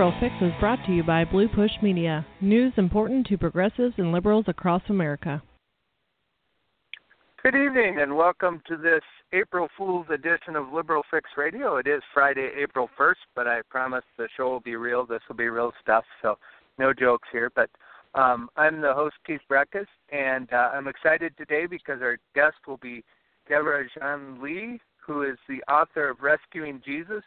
Liberal Fix is brought to you by Blue Push Media. News important to progressives and liberals across America. Good evening and welcome to this April Fool's edition of Liberal Fix Radio. It is Friday, April 1st, but I promise the show will be real. This will be real stuff, so no jokes here. But um, I'm the host, Keith Breckes, and uh, I'm excited today because our guest will be Deborah Jian Lee, who is the author of Rescuing Jesus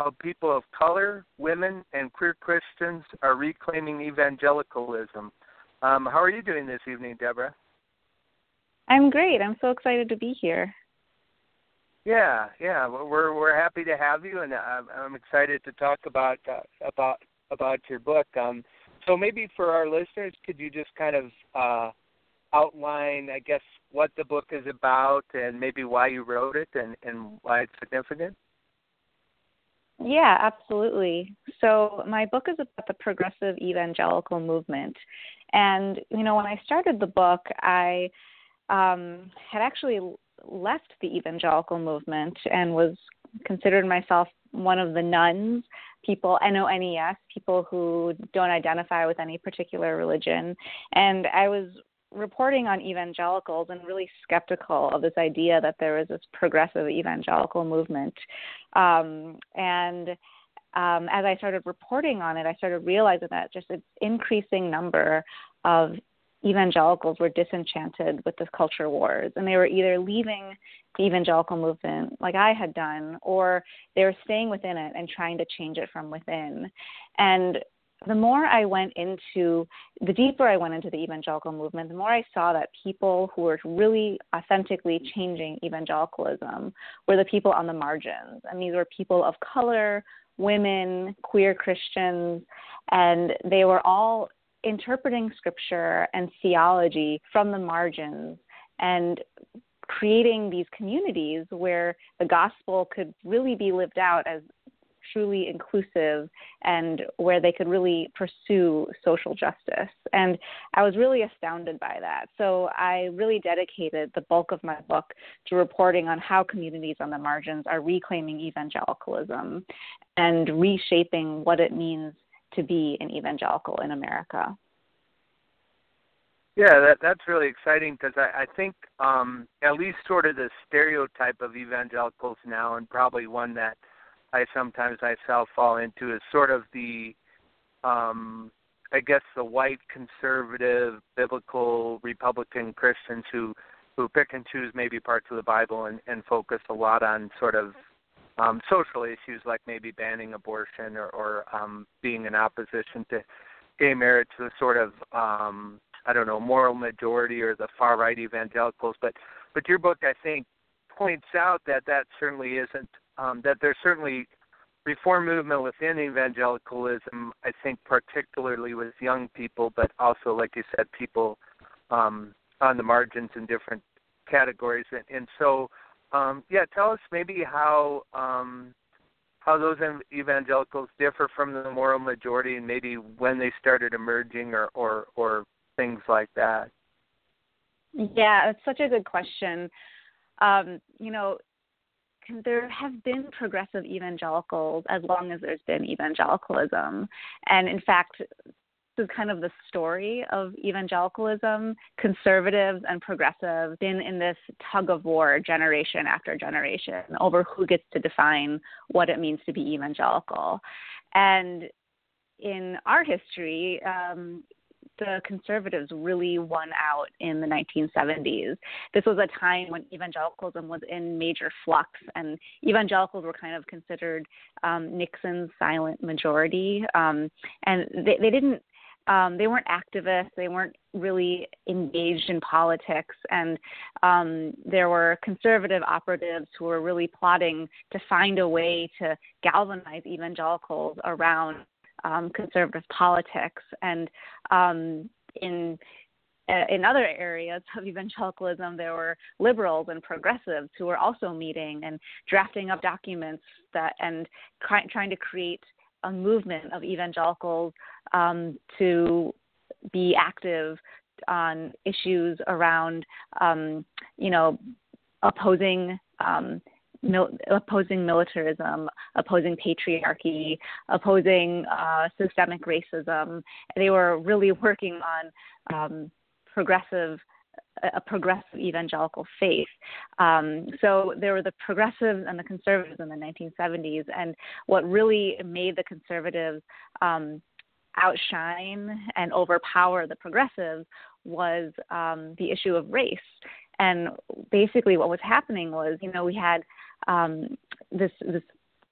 how people of color, women, and queer Christians are reclaiming evangelicalism. Um, how are you doing this evening, Deborah? I'm great. I'm so excited to be here. Yeah, yeah, we're we're happy to have you, and I'm, I'm excited to talk about uh, about about your book. Um, so maybe for our listeners, could you just kind of uh, outline, I guess, what the book is about, and maybe why you wrote it, and and why it's significant? Yeah, absolutely. So, my book is about the progressive evangelical movement. And, you know, when I started the book, I um, had actually left the evangelical movement and was considered myself one of the nones, people, N O N E S, people who don't identify with any particular religion. And I was reporting on evangelicals and really skeptical of this idea that there was this progressive evangelical movement. Um, and um, as I started reporting on it, I started realizing that just an increasing number of evangelicals were disenchanted with the culture wars and they were either leaving the evangelical movement like I had done or they were staying within it and trying to change it from within. And the more I went into, the deeper I went into the evangelical movement, the more I saw that people who were really authentically changing evangelicalism were the people on the margins. And these were people of color, women, queer Christians, and they were all interpreting scripture and theology from the margins and creating these communities where the gospel could really be lived out as truly inclusive and where they could really pursue social justice. And I was really astounded by that. So I really dedicated the bulk of my book to reporting on how communities on the margins are reclaiming evangelicalism and reshaping what it means to be an evangelical in America. Yeah, that that's really exciting because I, I think um, at least sort of the stereotype of evangelicals now, and probably one that I sometimes myself fall into is sort of the um I guess the white conservative biblical Republican Christians who who pick and choose maybe parts of the Bible and, and focus a lot on sort of um, social issues like maybe banning abortion or, or um, being in opposition to gay marriage, the sort of um, I don't know moral majority or the far right evangelicals. But but your book I think points out that that certainly isn't um, that there's certainly reform movement within evangelicalism. I think particularly with young people, but also, like you said, people um, on the margins in different categories. And, and so, um, yeah, tell us maybe how um, how those evangelicals differ from the moral majority, and maybe when they started emerging, or or, or things like that. Yeah, it's such a good question. Um, you know, there have been progressive evangelicals as long as there's been evangelicalism. And in fact, this is kind of the story of evangelicalism. Conservatives and progressives been in this tug of war generation after generation over who gets to define what it means to be evangelical. And in our history, um, the conservatives really won out in the 1970s. This was a time when evangelicalism was in major flux, and evangelicals were kind of considered um, Nixon's silent majority. Um, and they, they didn't um, they weren't activists. They weren't really engaged in politics, and um, there were conservative operatives who were really plotting to find a way to galvanize evangelicals around um, conservative politics, and um, in uh, in other areas of evangelicalism, there were liberals and progressives who were also meeting and drafting up documents that and try, trying to create a movement of evangelicals um, to be active on issues around, um, you know, opposing um, mil- opposing militarism, opposing patriarchy, opposing uh, systemic racism. They were really working on um, progressive a progressive evangelical faith. Um, so there were the progressives and the conservatives in the 1970s, and what really made the conservatives um, outshine and overpower the progressives was um, the issue of race. And basically, what was happening was, you know, we had um, this this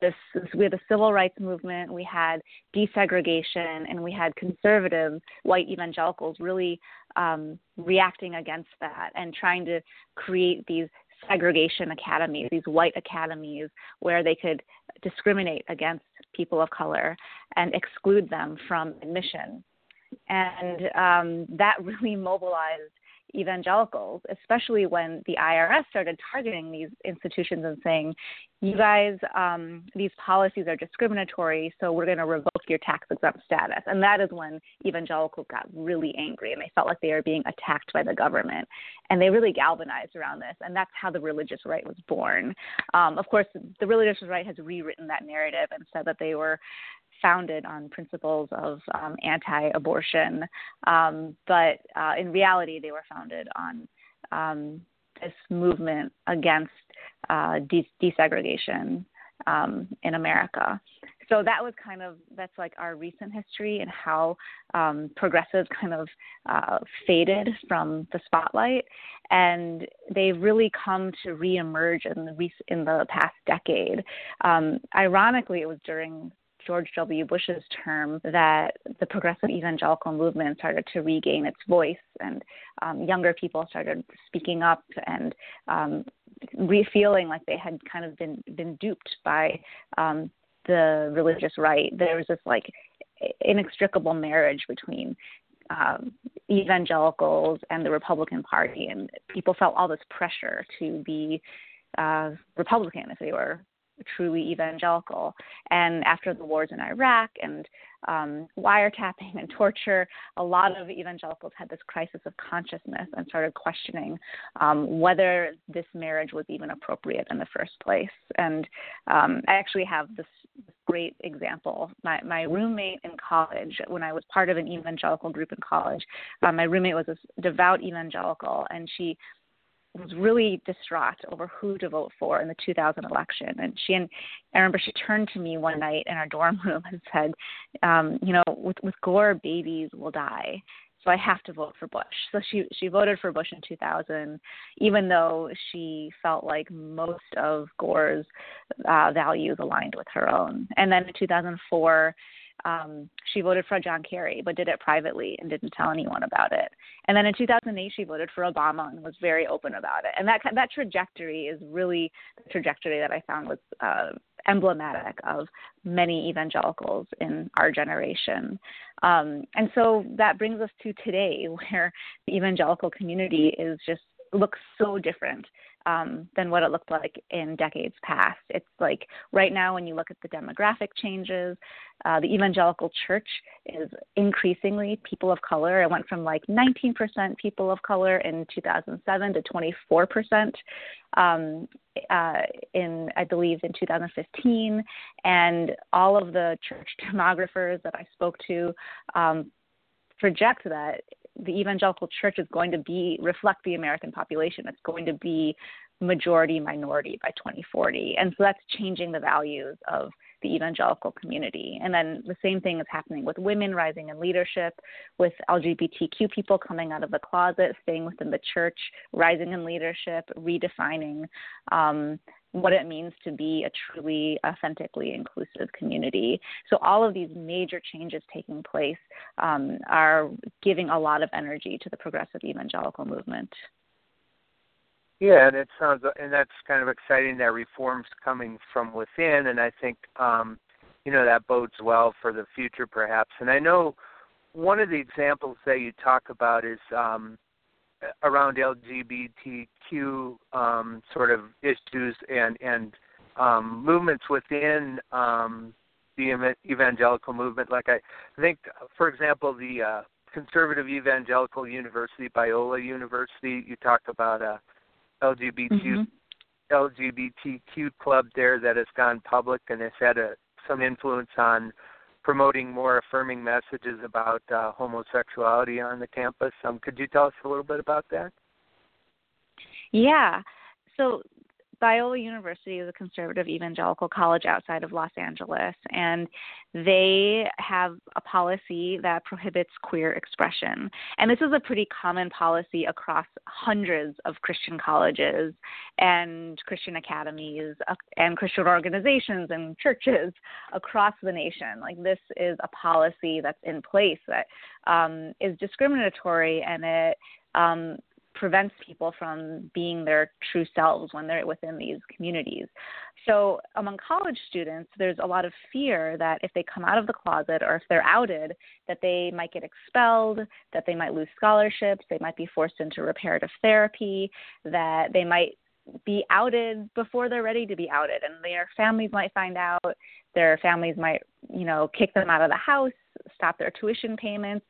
this, this, we had the civil rights movement, we had desegregation, and we had conservative white evangelicals really um, reacting against that and trying to create these segregation academies, these white academies, where they could discriminate against people of color and exclude them from admission. And um, that really mobilized evangelicals, especially when the IRS started targeting these institutions and saying, you guys, um, these policies are discriminatory, so we're going to revoke your tax exempt status. And that is when evangelicals got really angry and they felt like they were being attacked by the government. And they really galvanized around this. And that's how the religious right was born. Um, of course, the religious right has rewritten that narrative and said that they were founded on principles of um, anti-abortion, um, but uh, in reality, they were founded on um, this movement against uh, de- desegregation um, in America. So that was kind of that's like our recent history and how um, progressives kind of uh, faded from the spotlight, and they've really come to reemerge in the in the past decade. Um, ironically, it was during George W. Bush's term that the progressive evangelical movement started to regain its voice, and um, younger people started speaking up and um, re- feeling like they had kind of been been duped by um, the religious right. There was this like inextricable marriage between um, evangelicals and the Republican Party, and people felt all this pressure to be uh, Republican if they were truly evangelical. And after the wars in Iraq and um, wiretapping and torture, a lot of evangelicals had this crisis of consciousness and started questioning um, whether this marriage was even appropriate in the first place. And um, I actually have this great example. My, my roommate in college, when I was part of an evangelical group in college, um, my roommate was a devout evangelical, and she was really distraught over who to vote for in the 2000 election. And she and I remember she turned to me one night in our dorm room and said, um, "You know, with with Gore, babies will die." So I have to vote for Bush. So she she voted for Bush in 2000, even though she felt like most of Gore's uh, values aligned with her own. And then in 2004, um, she voted for John Kerry, but did it privately and didn't tell anyone about it. And then in 2008, she voted for Obama and was very open about it. And that that trajectory is really the trajectory that I found was uh, emblematic of many evangelicals in our generation. Um, and so that brings us to today, where the evangelical community is just looks so different um, than what it looked like in decades past. It's like right now, when you look at the demographic changes, uh, the evangelical church is increasingly people of color. It went from like 19% people of color in 2007 to 24% um, uh, in, I believe, in 2015. And all of the church demographers that I spoke to um, project that the evangelical church is going to be reflect the American population. It's going to be majority minority by 2040, and so that's changing the values of the evangelical community. And then the same thing is happening with women rising in leadership, with LGBTQ people coming out of the closet, staying within the church, rising in leadership, redefining um, what it means to be a truly authentically inclusive community. So all of these major changes taking place um, are giving a lot of energy to the progressive evangelical movement. Yeah, and it sounds and that's kind of exciting that reforms coming from within, and I think um, you know that bodes well for the future, perhaps. And I know one of the examples that you talk about is um, around LGBTQ um, sort of issues and and um, movements within um, the evangelical movement. Like I, I think, for example, the uh, conservative evangelical university, Biola University. You talk about a LGBTQ mm-hmm. LGBTQ club there that has gone public and has had a, some influence on promoting more affirming messages about uh, homosexuality on the campus. Um, could you tell us a little bit about that? Yeah. So Biola University is a conservative evangelical college outside of Los Angeles, and they have a policy that prohibits queer expression. And this is a pretty common policy across hundreds of Christian colleges and Christian academies uh, and Christian organizations and churches across the nation. Like, this is a policy that's in place that um, is discriminatory and it um, prevents people from being their true selves when they're within these communities. So, among college students, there's a lot of fear that if they come out of the closet or if they're outed, that they might get expelled, that they might lose scholarships, they might be forced into reparative therapy, that they might be outed before they're ready to be outed and their families might find out their families might you know kick them out of the house stop their tuition payments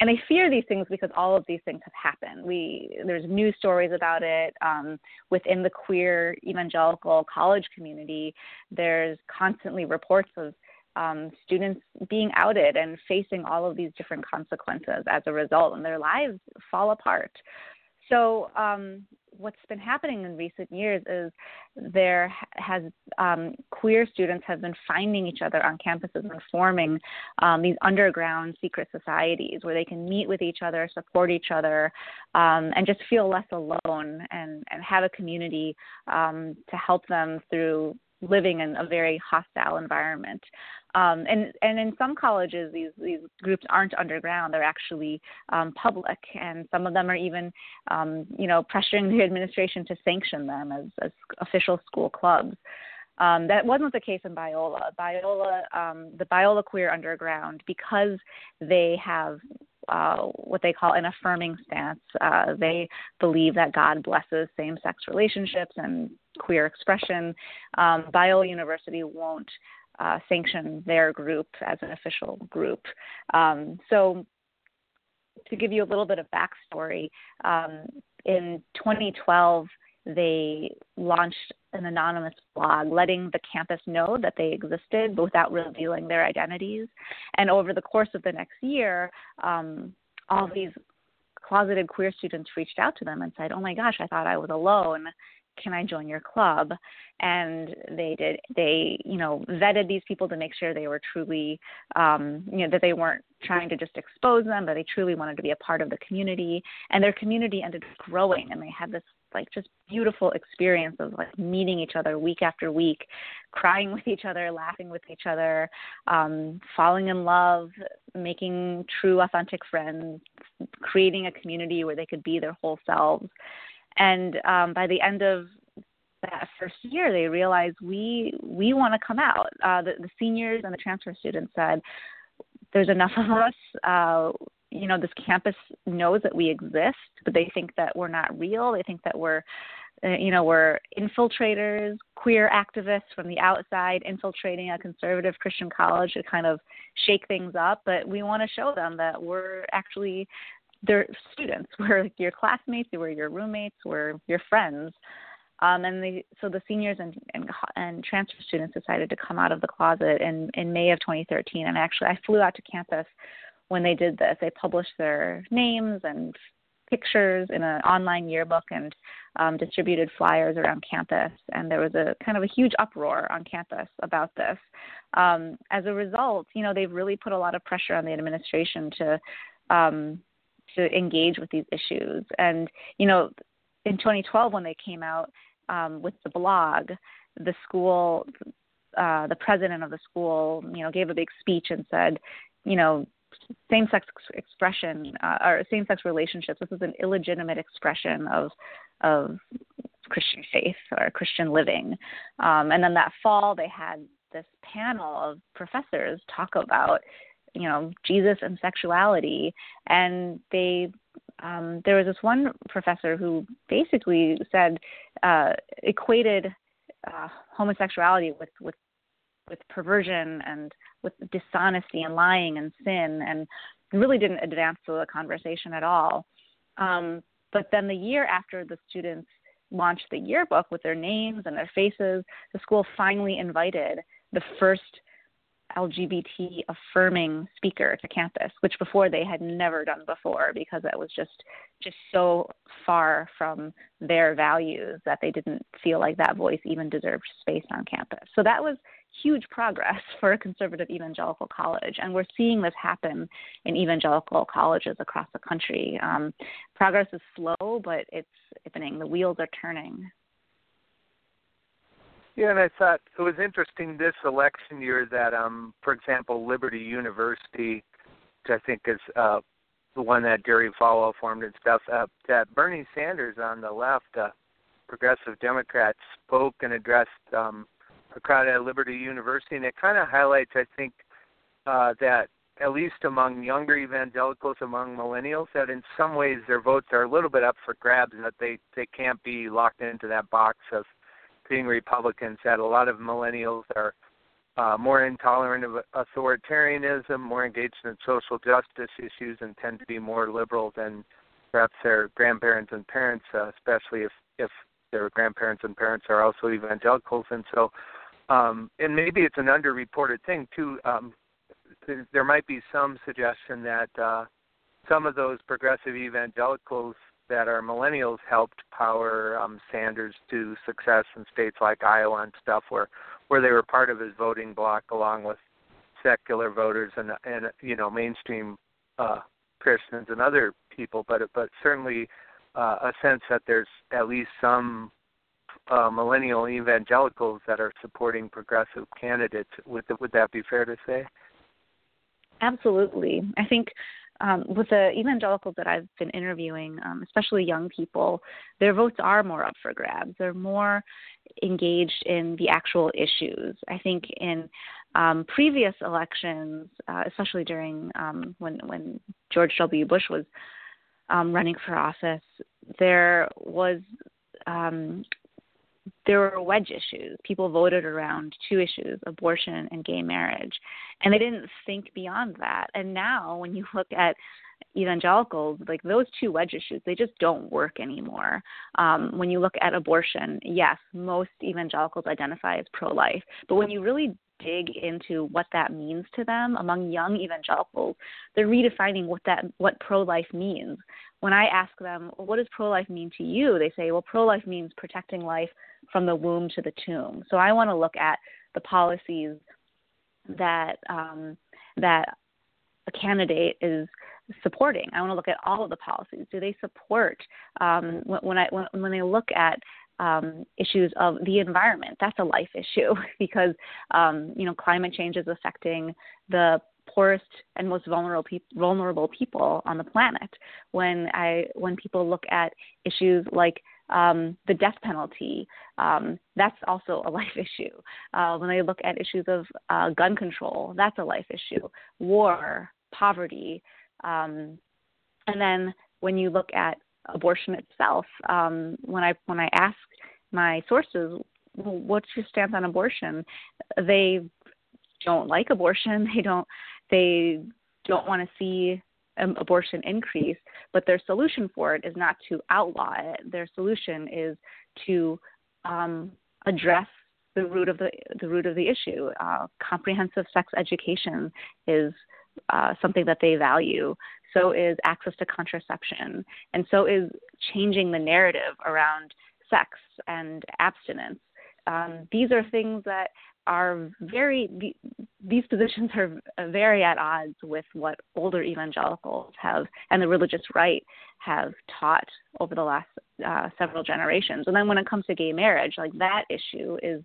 and I fear these things because all of these things have happened. We there's news stories about it um, within the queer evangelical college community. There's constantly reports of um, students being outed and facing all of these different consequences as a result, and their lives fall apart. So um, what's been happening in recent years is there has um, queer students have been finding each other on campuses and forming um, these underground secret societies where they can meet with each other, support each other, um, and just feel less alone and, and have a community um, to help them through living in a very hostile environment. Um, and and in some colleges, these these groups aren't underground; they're actually um, public, and some of them are even, um, you know, pressuring the administration to sanction them as, as official school clubs. Um, that wasn't the case in Biola. Biola, um, the Biola Queer Underground, because they have uh, what they call an affirming stance. Uh, they believe that God blesses same sex relationships and queer expression. Um, Biola University won't uh, sanction their group as an official group. Um, so, to give you a little bit of backstory, um, in 2012, they launched an anonymous blog letting the campus know that they existed but without revealing their identities. And over the course of the next year, um, all these closeted queer students reached out to them and said, Oh my gosh, I thought I was alone can I join your club? And they did. They, you know, vetted these people to make sure they were truly, um, you know, that they weren't trying to just expose them, but they truly wanted to be a part of the community. And their community ended up growing, and they had this like just beautiful experience of like meeting each other week after week, crying with each other, laughing with each other, um, falling in love, making true, authentic friends, creating a community where they could be their whole selves. And um, by the end of that first year, they realized we we want to come out. Uh, the, the seniors and the transfer students said, "There's enough of us. Uh, you know, this campus knows that we exist, but they think that we're not real. They think that we're uh, you know, we're infiltrators, queer activists from the outside infiltrating a conservative Christian college to kind of shake things up. But we want to show them that we're actually they're students. We're like your classmates, we're your roommates, we're your friends. Um, and so the seniors and, and and transfer students decided to come out of the closet in in May of 2013. And actually, I flew out to campus when they did this. They published their names and pictures in an online yearbook and um, distributed flyers around campus. And there was a kind of a huge uproar on campus about this. Um, as a result, you know, they've really put a lot of pressure on the administration to um, to engage with these issues. And you know, in 2012 when they came out um, with the blog, the school, uh, the president of the school, you know, gave a big speech and said, you know, same-sex expression uh, or same-sex relationships. This is an illegitimate expression of of Christian faith or Christian living. Um, and then that fall, they had this panel of professors talk about you know Jesus and sexuality, and they um, there was this one professor who basically said uh, equated uh, homosexuality with with with perversion and with dishonesty and lying and sin, and really didn't advance the conversation at all. Um, but then the year after the students launched the yearbook with their names and their faces, the school finally invited the first LGBT affirming speaker to campus, which before they had never done before because it was just just so far from their values that they didn't feel like that voice even deserved space on campus. So that was huge progress for a conservative evangelical college, and we're seeing this happen in evangelical colleges across the country. Um, progress is slow, but it's happening. The wheels are turning. Yeah, and I thought it was interesting this election year that, um, for example, Liberty University, which I think is uh, the one that Jerry Falwell formed and stuff, uh, that Bernie Sanders on the left, uh, progressive Democrats, spoke and addressed um, a crowd at Liberty University, and it kind of highlights, I think, uh, that at least among younger evangelicals, among millennials, that in some ways their votes are a little bit up for grabs, and that they they can't be locked into that box of being Republicans. That a lot of millennials are uh, more intolerant of authoritarianism, more engaged in social justice issues, and tend to be more liberal than perhaps their grandparents and parents, uh, especially if if their grandparents and parents are also evangelicals. And so um, and maybe it's an underreported thing too. Um, th- there might be some suggestion that uh, some of those progressive evangelicals that our millennials helped power um, Sanders to success in states like Iowa and stuff, where where they were part of his voting bloc along with secular voters and and you know mainstream uh, Christians and other people. But but certainly uh, a sense that there's at least some uh, millennial evangelicals that are supporting progressive candidates. Would would that be fair to say? Absolutely. I think um, with the evangelicals that I've been interviewing, um, especially young people, their votes are more up for grabs. They're more engaged in the actual issues. I think in um, previous elections, uh, especially during um, when when George W. Bush was um, running for office, there was um, there were wedge issues. People voted around two issues abortion and gay marriage. And they didn't think beyond that. And now, when you look at evangelicals, like those two wedge issues, they just don't work anymore. Um, when you look at abortion, yes, most evangelicals identify as pro life. But when you really dig into what that means to them among young evangelicals, they're redefining what that what pro life means. When I ask them, well, what does pro life mean to you? They say, well, pro life means protecting life from the womb to the tomb. So I want to look at the policies that um, that a candidate is supporting. I want to look at all of the policies. Do they support um, when I when, when they look at um, issues of the environment? That's a life issue because um, you know climate change is affecting the poorest and most vulnerable pe- vulnerable people on the planet. When I when people look at issues like um, the death penalty, um, that's also a life issue. Uh, when they look at issues of uh, gun control, that's a life issue. War, poverty, um, and then when you look at abortion itself, um, when I when I ask my sources, what's your stance on abortion, they don't like abortion. They don't they don't want to see abortion increase, but their solution for it is not to outlaw it. Their solution is to um, address the root of the the root of the issue. Uh, comprehensive sex education is uh, something that they value. So is access to contraception, and so is changing the narrative around sex and abstinence. Um, these are things that are very these positions are very at odds with what older evangelicals have and the religious right have taught over the last uh, several generations. And then when it comes to gay marriage, like that issue is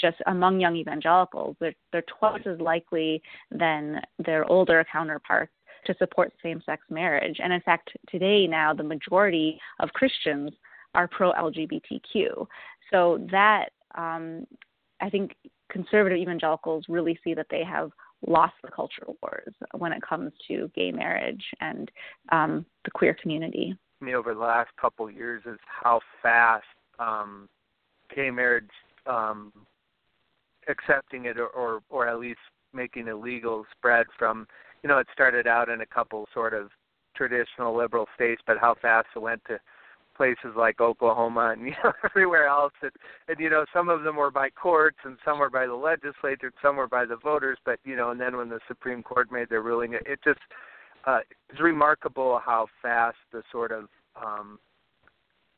just among young evangelicals, they're, they're twice as likely than their older counterparts to support same sex marriage. And in fact, today now the majority of Christians are pro LGBTQ. So that um, I think conservative evangelicals really see that they have lost the cultural wars when it comes to gay marriage and um, the queer community. Me over the last couple of years is how fast um, gay marriage um, accepting it or, or or at least making it legal spread from you know it started out in a couple sort of traditional liberal states, but how fast it went to places like Oklahoma and you know everywhere else. And, and you know some of them were by courts and some were by the legislature and some were by the voters. But you know and then when the Supreme Court made their ruling it, it just uh it's remarkable how fast the sort of um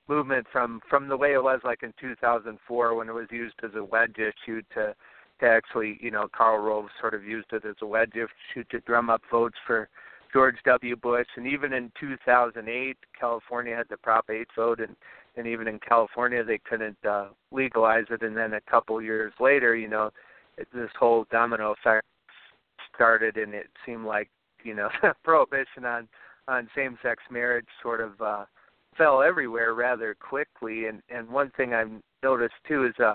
movement from from the way it was like in 2004 when it was used as a wedge issue to to actually you know Karl Rove sort of used it as a wedge issue to drum up votes for George W. Bush, and even in 2008, California had the Prop 8 vote, and and even in California they couldn't uh, legalize it. And then a couple years later, you know, it, this whole domino effect started, and it seemed like you know prohibition on on same-sex marriage sort of uh, fell everywhere rather quickly. And and one thing I've noticed too is uh,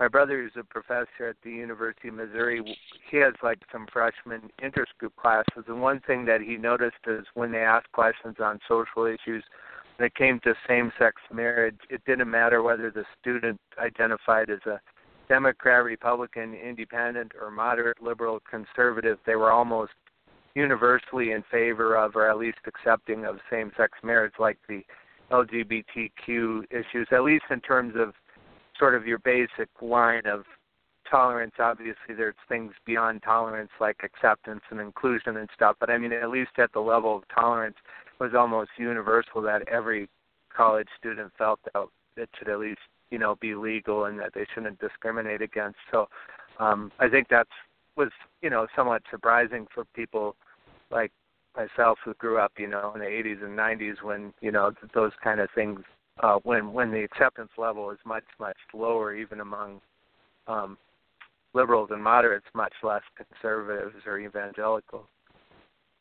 my brother is a professor at the University of Missouri. He has like some freshman interest group classes, and one thing that he noticed is when they asked questions on social issues, when it came to same-sex marriage, it didn't matter whether the student identified as a Democrat, Republican, Independent, or moderate, liberal, conservative. They were almost universally in favor of, or at least accepting of same-sex marriage, like the LGBTQ issues, at least in terms of sort of your basic line of tolerance. Obviously, there's things beyond tolerance like acceptance and inclusion and stuff. But I mean, at least at the level of tolerance, was almost universal that every college student felt that it should at least you know be legal and that they shouldn't discriminate against. So um, I think that's was you know somewhat surprising for people like myself who grew up you know in the 80s and 90s when you know those kind of things uh, when when the acceptance level is much much lower, even among um, liberals and moderates, much less conservatives or evangelicals.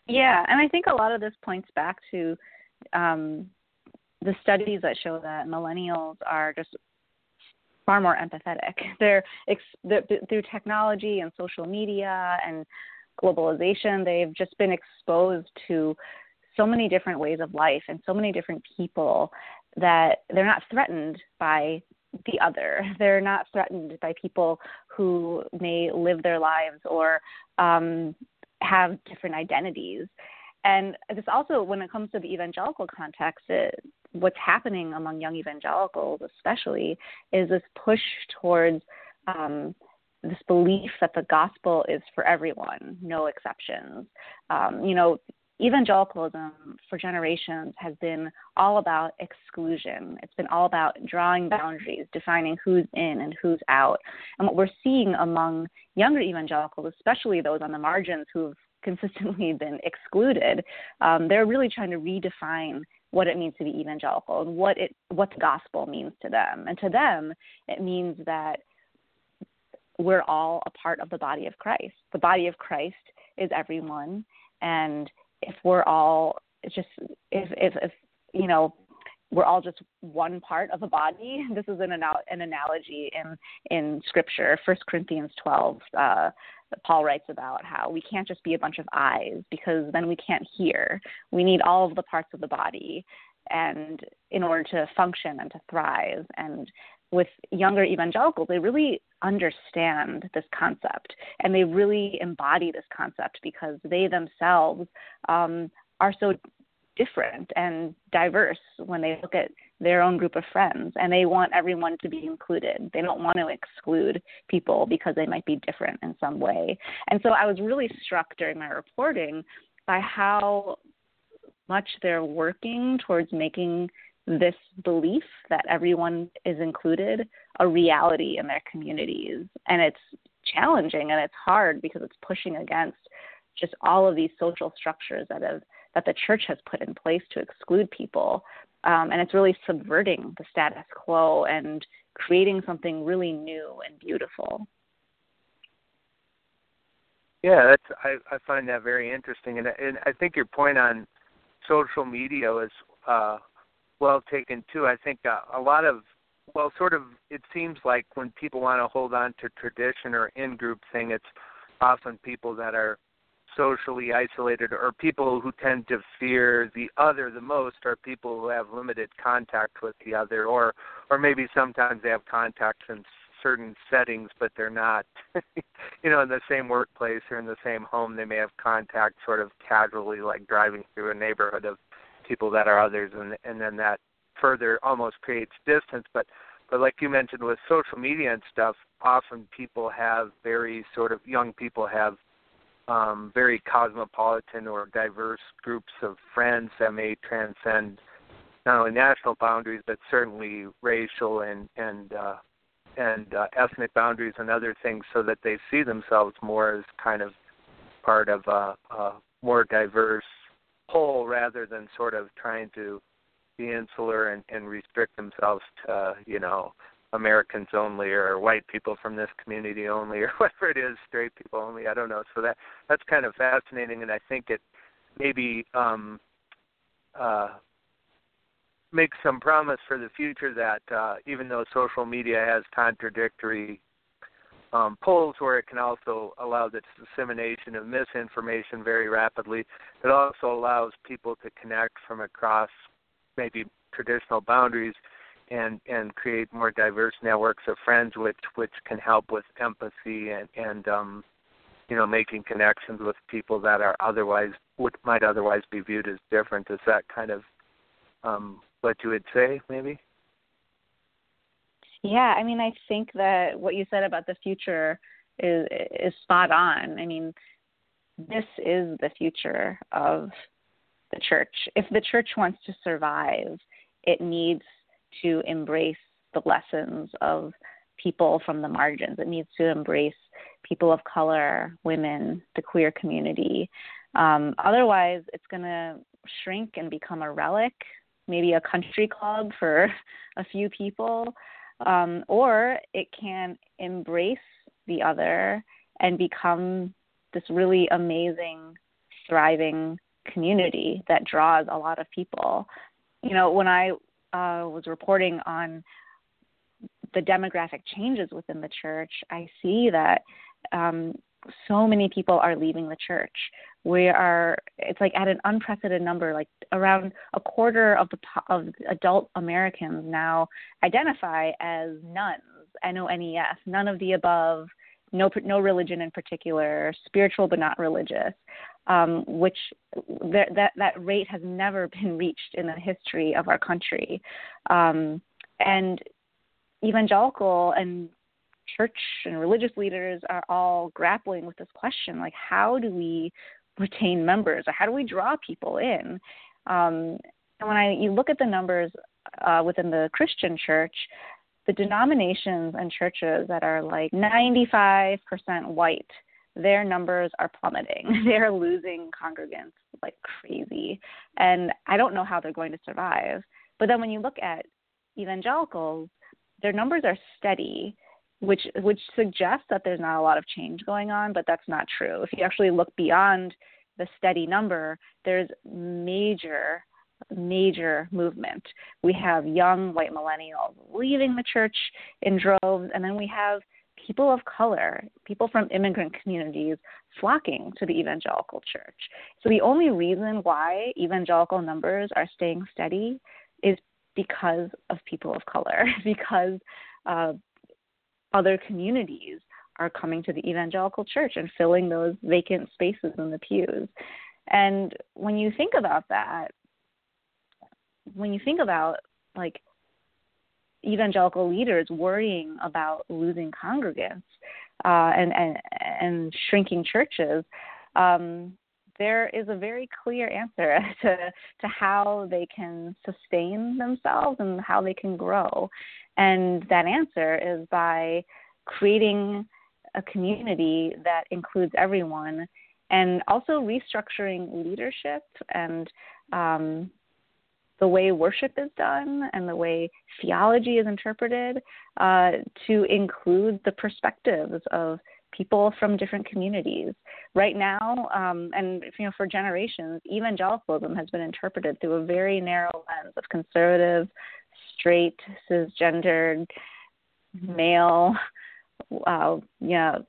Yeah, and I think a lot of this points back to um, the studies that show that millennials are just far more empathetic. They're, they're through technology and social media and globalization. They've just been exposed to so many different ways of life and so many different people that they're not threatened by the other. They're not threatened by people who may live their lives or um, have different identities. And this also, when it comes to the evangelical context, it, what's happening among young evangelicals, especially, is this push towards um, this belief that the gospel is for everyone, no exceptions. Um, you know, evangelicalism for generations has been all about exclusion. It's been all about drawing boundaries, defining who's in and who's out. And what we're seeing among younger evangelicals, especially those on the margins who've consistently been excluded, um, they're really trying to redefine what it means to be evangelical and what it what the gospel means to them. And to them, it means that we're all a part of the body of Christ. The body of Christ is everyone, and if we're all just if if if you know we're all just one part of a body. This is an an analogy in in Scripture. First Corinthians twelve, uh, Paul writes about how we can't just be a bunch of eyes because then we can't hear. We need all of the parts of the body, and in order to function and to thrive. And with younger evangelicals, they really understand this concept and they really embody this concept because they themselves um, are so different and diverse when they look at their own group of friends and they want everyone to be included. They don't want to exclude people because they might be different in some way. And so I was really struck during my reporting by how much they're working towards making this belief that everyone is included a reality in their communities. And it's challenging and it's hard because it's pushing against just all of these social structures that have that the church has put in place to exclude people. Um, and it's really subverting the status quo and creating something really new and beautiful. Yeah, that's I, I find that very interesting, and and I think your point on social media is uh, well taken too. I think uh, a lot of well, sort of it seems like when people want to hold on to tradition or in-group thing, it's often people that are socially isolated or people who tend to fear the other the most are people who have limited contact with the other or or maybe sometimes they have contacts in certain settings but they're not you know in the same workplace or in the same home they may have contact sort of casually like driving through a neighborhood of people that are others and and then that further almost creates distance. But but like you mentioned with social media and stuff, often people have very sort of young people have um, very cosmopolitan or diverse groups of friends that may transcend not only national boundaries but certainly racial and and uh, and uh, ethnic boundaries and other things, so that they see themselves more as kind of part of a, a more diverse whole rather than sort of trying to be insular and, and restrict themselves to you know Americans only or white people from this community only or whatever it is, straight people only. I don't know. So that that's kind of fascinating, and I think it maybe um, uh, makes some promise for the future that uh, even though social media has contradictory um, poles where it can also allow the dissemination of misinformation very rapidly, it also allows people to connect from across maybe traditional boundaries and and create more diverse networks of friends which which can help with empathy and and um you know making connections with people that are otherwise would might otherwise be viewed as different. Is that kind of um what you would say maybe yeah i mean i think that what you said about the future is is spot on i mean this is the future of the church if the church wants to survive it needs to embrace the lessons of people from the margins. It needs to embrace people of color, women, the queer community. Um, otherwise, it's going to shrink and become a relic, maybe a country club for a few people, um, or it can embrace the other and become this really amazing, thriving community that draws a lot of people. You know, when I uh, was reporting on the demographic changes within the church, I see that um, so many people are leaving the church. We are it's like at an unprecedented number, like around a quarter of the of adult Americans now identify as nones, N O N E S, none of the above, no no religion in particular, spiritual but not religious um, which th- that that rate has never been reached in the history of our country, um, and evangelical and church and religious leaders are all grappling with this question: like, how do we retain members, or how do we draw people in? Um, and when I you look at the numbers uh, within the Christian church, the denominations and churches that are like 95% white their numbers are plummeting. They're losing congregants like crazy. And I don't know how they're going to survive. But then when you look at evangelicals, their numbers are steady, which which suggests that there's not a lot of change going on, but that's not true. If you actually look beyond the steady number, there's major major movement. We have young white millennials leaving the church in droves, and then we have people of color, people from immigrant communities flocking to the evangelical church. So the only reason why evangelical numbers are staying steady is because of people of color, because uh, other communities are coming to the evangelical church and filling those vacant spaces in the pews. And when you think about that, when you think about like evangelical leaders worrying about losing congregants uh, and, and, and shrinking churches, um, there is a very clear answer to, to how they can sustain themselves and how they can grow. And that answer is by creating a community that includes everyone and also restructuring leadership and um, the way worship is done and the way theology is interpreted uh, to include the perspectives of people from different communities. Right now, um, and you know, for generations, evangelicalism has been interpreted through a very narrow lens of conservative, straight, cisgendered, male, uh, you know,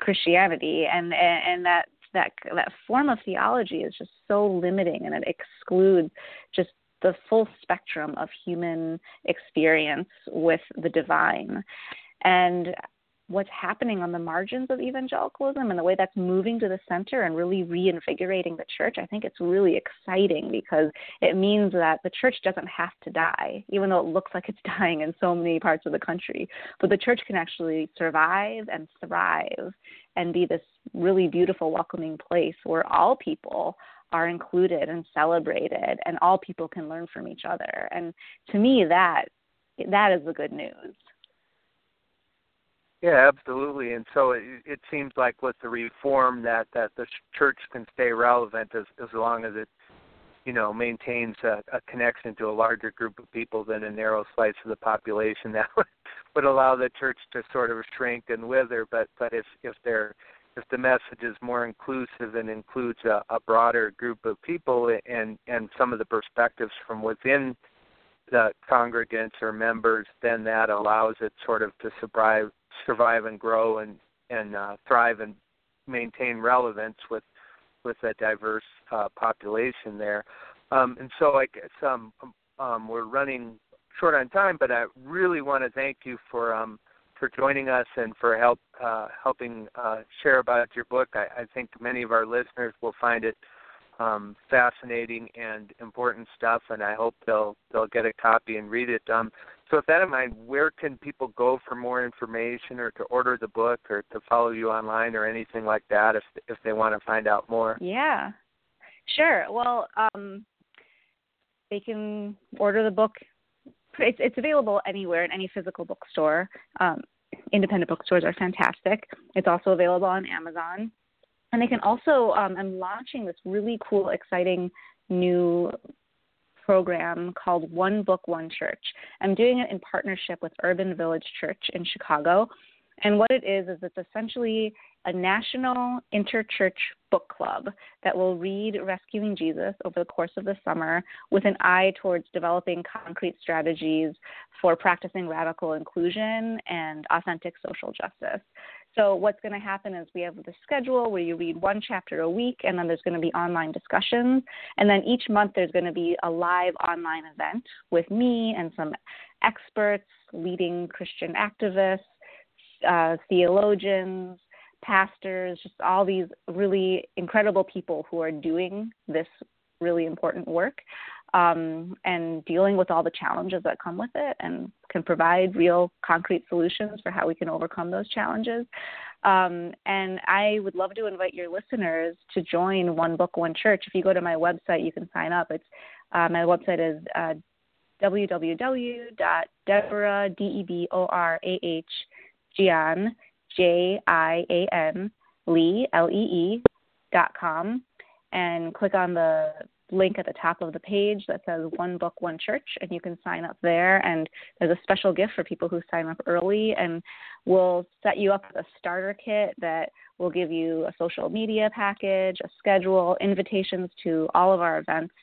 Christianity, and and that that that form of theology is just so limiting and it excludes just the full spectrum of human experience with the divine. And what's happening on the margins of evangelicalism and the way that's moving to the center and really reinvigorating the church, I think it's really exciting because it means that the church doesn't have to die, even though it looks like it's dying in so many parts of the country. But the church can actually survive and thrive and be this really beautiful, welcoming place where all people are included and celebrated and all people can learn from each other. And to me that that is the good news. Yeah, absolutely. And so it, it seems like with the reform that that the church can stay relevant as as long as it you know maintains a, a connection to a larger group of people than a narrow slice of the population that would would allow the church to sort of shrink and wither but but if if they're if the message is more inclusive and includes a, a broader group of people and and some of the perspectives from within the congregants or members, then that allows it sort of to survive survive and grow and and uh, thrive and maintain relevance with with a diverse uh, population there. Um, and so I guess um, um, we're running short on time, but I really want to thank you for um, for joining us and for help uh, helping uh, share about your book. I, I think many of our listeners will find it um, fascinating and important stuff, and I hope they'll they'll get a copy and read it. Um, so, with that in mind, where can people go for more information, or to order the book, or to follow you online, or anything like that, if if they want to find out more? Yeah, sure. Well, um, they can order the book. It's it's available anywhere in any physical bookstore. Um, independent bookstores are fantastic. It's also available on Amazon, and they can also. Um, I'm launching this really cool, exciting new program called One Book, One Church. I'm doing it in partnership with Urban Village Church in Chicago. And what it is, is it's essentially a national interchurch book club that will read Rescuing Jesus over the course of the summer with an eye towards developing concrete strategies for practicing radical inclusion and authentic social justice. So what's going to happen is we have the schedule where you read one chapter a week, and then there's going to be online discussions, and then each month there's going to be a live online event with me and some experts, leading Christian activists, uh, theologians, pastors, just all these really incredible people who are doing this really important work um, and dealing with all the challenges that come with it and can provide real concrete solutions for how we can overcome those challenges. Um, and I would love to invite your listeners to join One Book, One Church. If you go to my website, you can sign up. It's uh, my website is uh, www.deborah, D-E-B-O-R-A-H, Jian, J-I-A-N, Lee, L-E-E, dot com, and click on the link at the top of the page that says One Book, One Church, and you can sign up there. And there's a special gift for people who sign up early, and we'll set you up with a starter kit that will give you a social media package, a schedule, invitations to all of our events,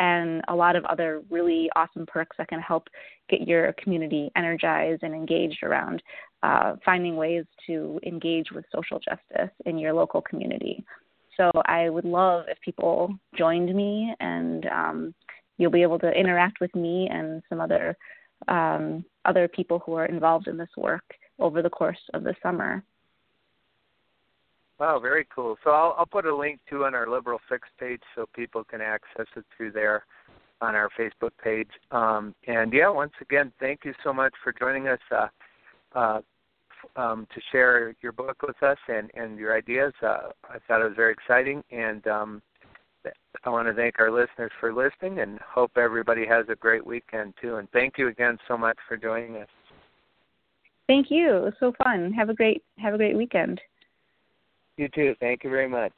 and a lot of other really awesome perks that can help get your community energized and engaged around uh, finding ways to engage with social justice in your local community. So I would love if people joined me, and um, you'll be able to interact with me and some other um, other people who are involved in this work over the course of the summer. Wow, very cool. So I'll, I'll put a link to on our Liberal Fix page so people can access it through there on our Facebook page. Um, and yeah, once again, thank you so much for joining us. Uh, uh, um, to share your book with us and, and your ideas. Uh, I thought it was very exciting, and um, I want to thank our listeners for listening, and hope everybody has a great weekend too. And thank you again so much for joining us. Thank you. It was so fun. Have a great have a great weekend. You too. Thank you very much.